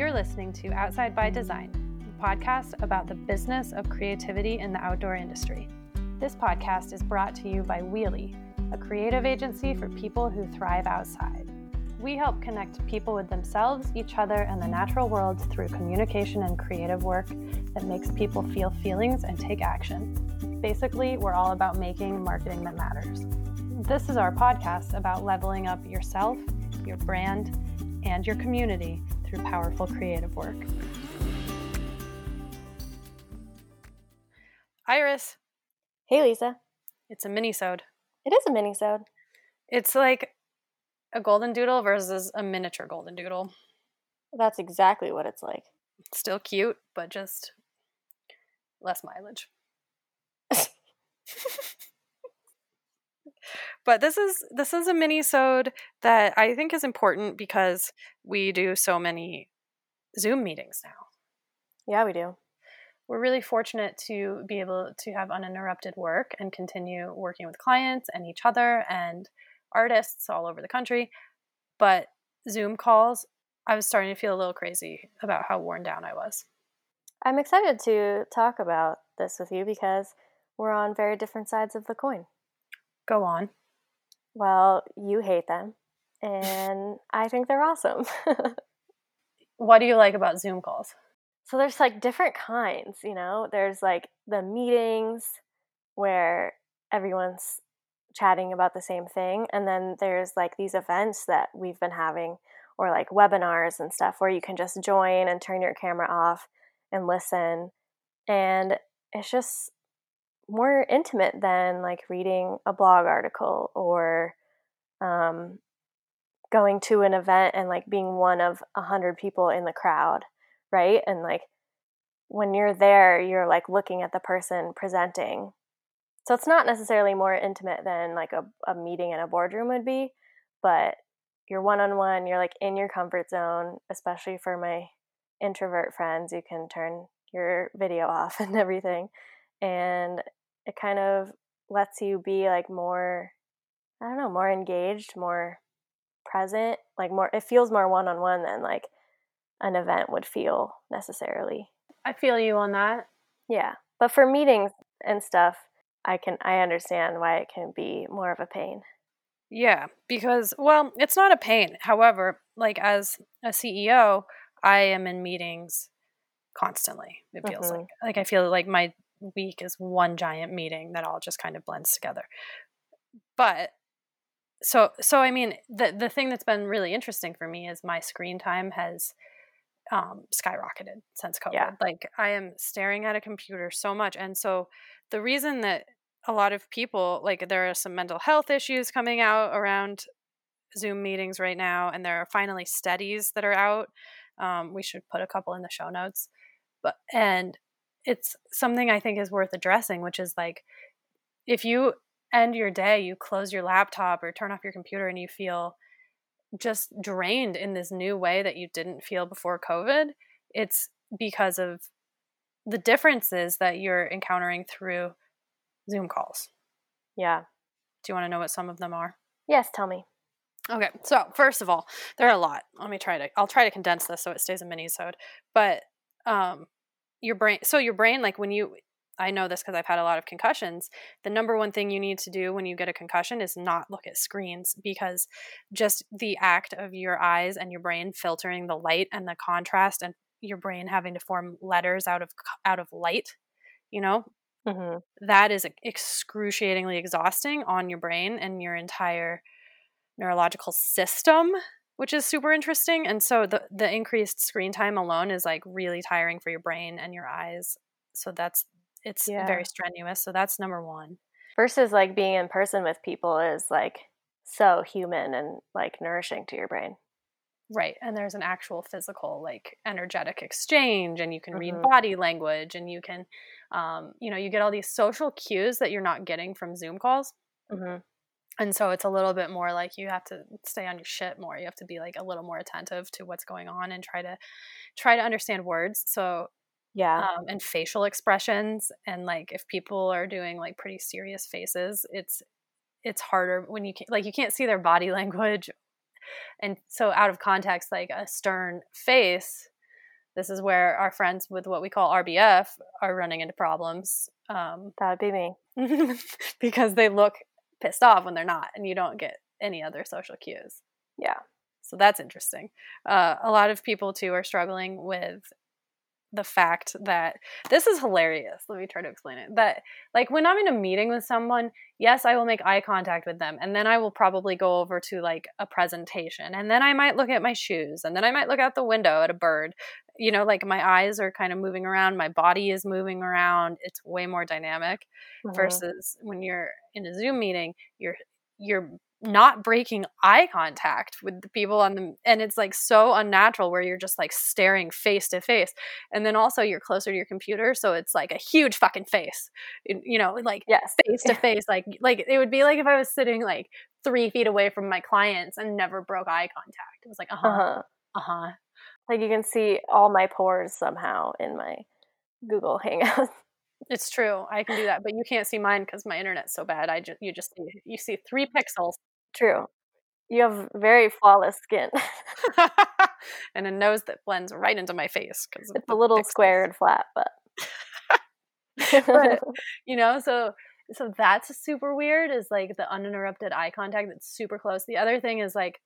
You're listening to Outside by Design, a podcast about the business of creativity in the outdoor industry. This podcast is brought to you by Wheelie, a creative agency for people who thrive outside. We help connect people with themselves, each other, and the natural world through communication and creative work that makes people feel feelings and take action. Basically, we're all about making marketing that matters. This is our podcast about leveling up yourself, your brand, and your community through powerful creative work. Iris, Hey Lisa. it's a mini-sode. It is a mini-sode. It's like a golden doodle versus a miniature golden doodle. That's exactly what it's like. Still cute, but just less mileage. but this is this is a mini sode that I think is important because we do so many Zoom meetings now. Yeah, we do. We're really fortunate to be able to have uninterrupted work and continue working with clients and each other and artists all over the country. But Zoom calls, I was starting to feel a little crazy about how worn down I was. I'm excited to talk about this with you because we're on very different sides of the coin. Go on. Well, you hate them, and I think they're awesome. What do you like about Zoom calls? so there's like different kinds, you know? There's like the meetings where everyone's chatting about the same thing, and then there's like these events that we've been having or like webinars and stuff where you can just join and turn your camera off and listen. And it's just more intimate than like reading a blog article or um, going to an event and like being one of a hundred people in the crowd, right? And like when you're there, you're like looking at the person presenting. So it's not necessarily more intimate than like a, a meeting in a boardroom would be, but you're one on one, you're like in your comfort zone, especially for my introvert friends, you can turn your video off and everything. And it kind of lets you be like more, I don't know, more engaged, more present, like more, it feels more one on one than like an event would feel necessarily. I feel you on that. Yeah. But for meetings and stuff, I can, I understand why it can be more of a pain. Yeah, because well, it's not a pain. However, like as a CEO, I am in meetings constantly. It feels Mhm. like like I feel like my week is one giant meeting that all just kind of blends together. But so so I mean, the the thing that's been really interesting for me is my screen time has um, skyrocketed since COVID. Yeah. Like I am staring at a computer so much, and so the reason that a lot of people like there are some mental health issues coming out around Zoom meetings right now, and there are finally studies that are out. Um, we should put a couple in the show notes, but and it's something I think is worth addressing, which is like if you end your day, you close your laptop or turn off your computer, and you feel just drained in this new way that you didn't feel before COVID. It's because of the differences that you're encountering through Zoom calls. Yeah. Do you want to know what some of them are? Yes, tell me. Okay, so first of all, there are a lot. Let me try to. I'll try to condense this so it stays a mini-sode. But um, your brain. So your brain, like when you, I know this because I've had a lot of concussions. The number one thing you need to do when you get a concussion is not look at screens because just the act of your eyes and your brain filtering the light and the contrast and your brain having to form letters out of out of light, you know, hmm that is excruciatingly exhausting on your brain and your entire neurological system which is super interesting and so the the increased screen time alone is like really tiring for your brain and your eyes so that's it's Yeah. very strenuous so that's number 1 Versus like being in person with people is like so human and like nourishing to your brain. right and there's an actual physical like energetic exchange and you can read Mhm. body language and you can um, you know you get all these social cues that you're not getting from zoom calls hmm and so it's a little bit more like you have to stay on your shit more you have to be like a little more attentive to what's going on and try to try to understand words so Yeah. um, and facial expressions and like if people are doing like pretty serious faces it's it's harder when you can like you can't see their body language and so out of context like a stern face this is where our friends with what we call RBF are running into problems. Um, that would be me. because they look pissed off when they're not, and you don't get any other social cues. Yeah. So that's interesting. Uh, a lot of people too are struggling with the fact that this is hilarious. Let me try to explain it. That like when I'm in a meeting with someone, yes, I will make eye contact with them and then I will probably go over to like a presentation and then I might look at my shoes and then I might look out the window at a bird. You know, like my eyes are kind of moving around, my body is moving around. It's way more dynamic mm-hmm. versus when you're in a Zoom meeting, you're you're not breaking eye contact with the people on the and it's like so unnatural where you're just like staring face to face and then also you're closer to your computer so it's like a huge fucking face you know like yes face to face like like it would be like if i was sitting like three feet away from my clients and never broke eye contact it was like uh-huh uh-huh, uh-huh. like you can see all my pores somehow in my google hangout it's true. I can do that, but you can't see mine because my internet's so bad. I just you just see, you see three pixels. True. You have very flawless skin. and a nose that blends right into my face because it's a little pixels. square and flat, but. but you know, so so that's super weird. Is like the uninterrupted eye contact that's super close. The other thing is like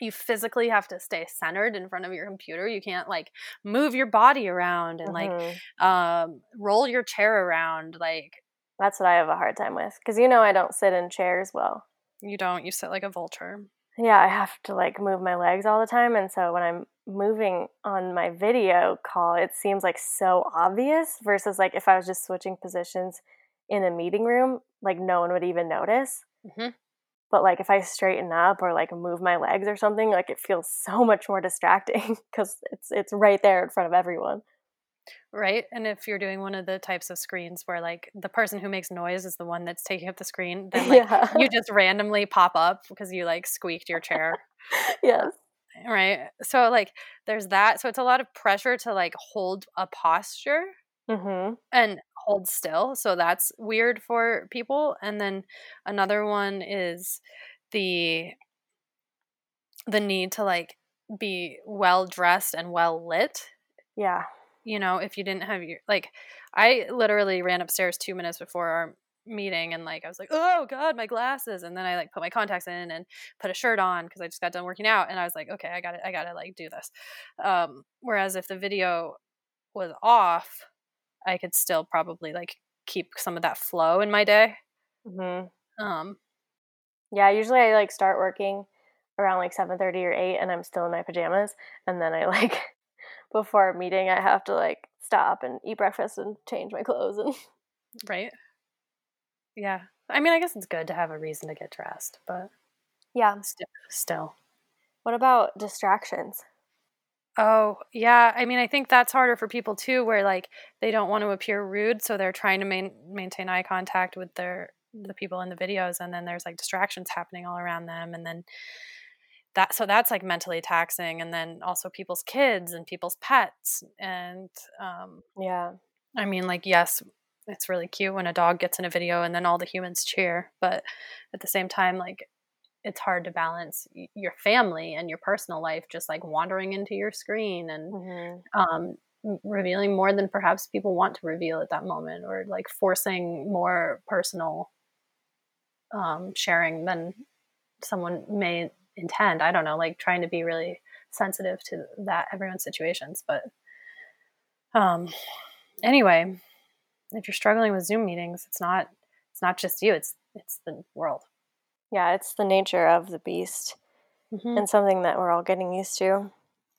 you physically have to stay centered in front of your computer. You can't like move your body around and mm-hmm. like um, roll your chair around. Like that's what I have a hard time with because you know I don't sit in chairs well. You don't. You sit like a vulture. Yeah, I have to like move my legs all the time, and so when I'm moving on my video call, it seems like so obvious. Versus like if I was just switching positions in a meeting room, like no one would even notice. Mm-hmm. But like if I straighten up or like move my legs or something, like it feels so much more distracting because it's it's right there in front of everyone. Right. And if you're doing one of the types of screens where like the person who makes noise is the one that's taking up the screen, then like yeah. you just randomly pop up because you like squeaked your chair. yes. Right. So like there's that. So it's a lot of pressure to like hold a posture mm-hmm. and hold still. So that's weird for people. And then another one is the the need to like be well dressed and well lit. Yeah you know, if you didn't have your like I literally ran upstairs 2 minutes before our meeting and like I was like, "Oh god, my glasses." And then I like put my contacts in and put a shirt on cuz I just got done working out and I was like, "Okay, I got to I got to like do this." Um whereas if the video was off, I could still probably like keep some of that flow in my day. Mhm. Um yeah, usually I like start working around like 7:30 or 8 and I'm still in my pajamas and then I like before a meeting I have to like stop and eat breakfast and change my clothes and right. Yeah. I mean, I guess it's good to have a reason to get dressed, but yeah, st- still. What about distractions? Oh, yeah. I mean, I think that's harder for people too where like they don't want to appear rude, so they're trying to main- maintain eye contact with their the people in the videos and then there's like distractions happening all around them and then that so that's like mentally taxing and then also people's kids and people's pets and um yeah i mean like yes it's really cute when a dog gets in a video and then all the humans cheer but at the same time like it's hard to balance your family and your personal life just like wandering into your screen and mm-hmm. um, revealing more than perhaps people want to reveal at that moment or like forcing more personal um, sharing than someone may intend. I don't know, like trying to be really sensitive to that everyone's situations. But um, anyway, if you're struggling with Zoom meetings, it's not it's not just you. It's it's the world. Yeah, it's the nature of the beast, mm-hmm. and something that we're all getting used to.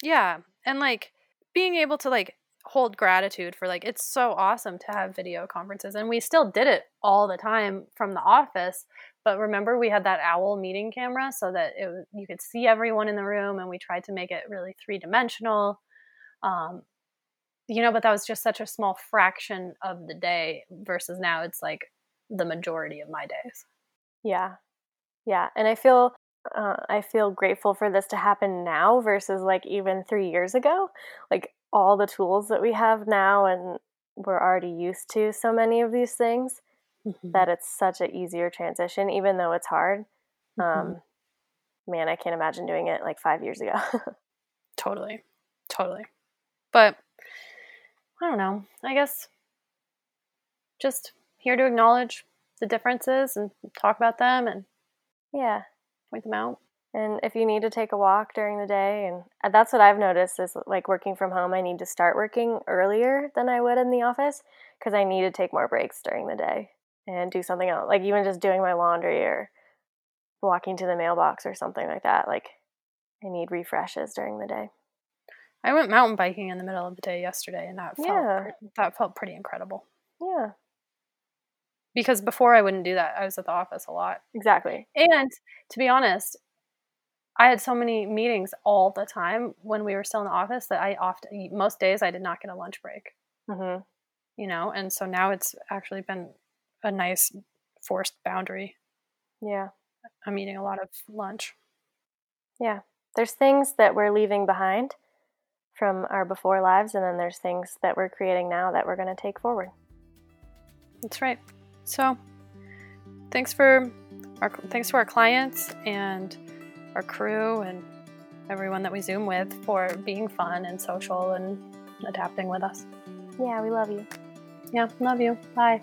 Yeah, and like being able to like hold gratitude for like it's so awesome to have video conferences and we still did it all the time from the office but remember, we had that owl meeting camera so that it you could see everyone in the room, and we tried to make it really three dimensional. Um, you know, but that was just such a small fraction of the day versus now it's like the majority of my days. Yeah, yeah, and I feel uh, I feel grateful for this to happen now versus like even three years ago. Like all the tools that we have now, and we're already used to so many of these things mm-hmm. that it's such an easier transition, even though it's hard. Mm-hmm. Um, man, I can't imagine doing it like five years ago. totally, totally. But I don't know. I guess just here to acknowledge the differences and talk about them and Yeah. point them out. And if you need to take a walk during the day, and uh, that's what I've noticed is like working from home, I need to start working earlier than I would in the office because I need to take more breaks during the day and do something else. Like even just doing my laundry or walking to the mailbox or something like that. Like I need refreshes during the day. I went mountain biking in the middle of the day yesterday, and that felt Yeah. that felt pretty incredible. Yeah, Because before I wouldn't do that. I was at the office a lot, exactly. and to be honest, I had so many meetings all the time when we were still in the office that I often most days I did not get a lunch break. hmm You know, and so now it's actually been a nice forced boundary. Yeah. I'm eating a lot of lunch. Yeah. There's things that we're leaving behind from our before lives, and then there's things that we're creating now that we're going to take forward. That's right. So, thanks for our thanks to our clients and our crew and everyone that we Zoom with for being fun and social and adapting with us. Yeah, we love you. Yeah, love you. Bye.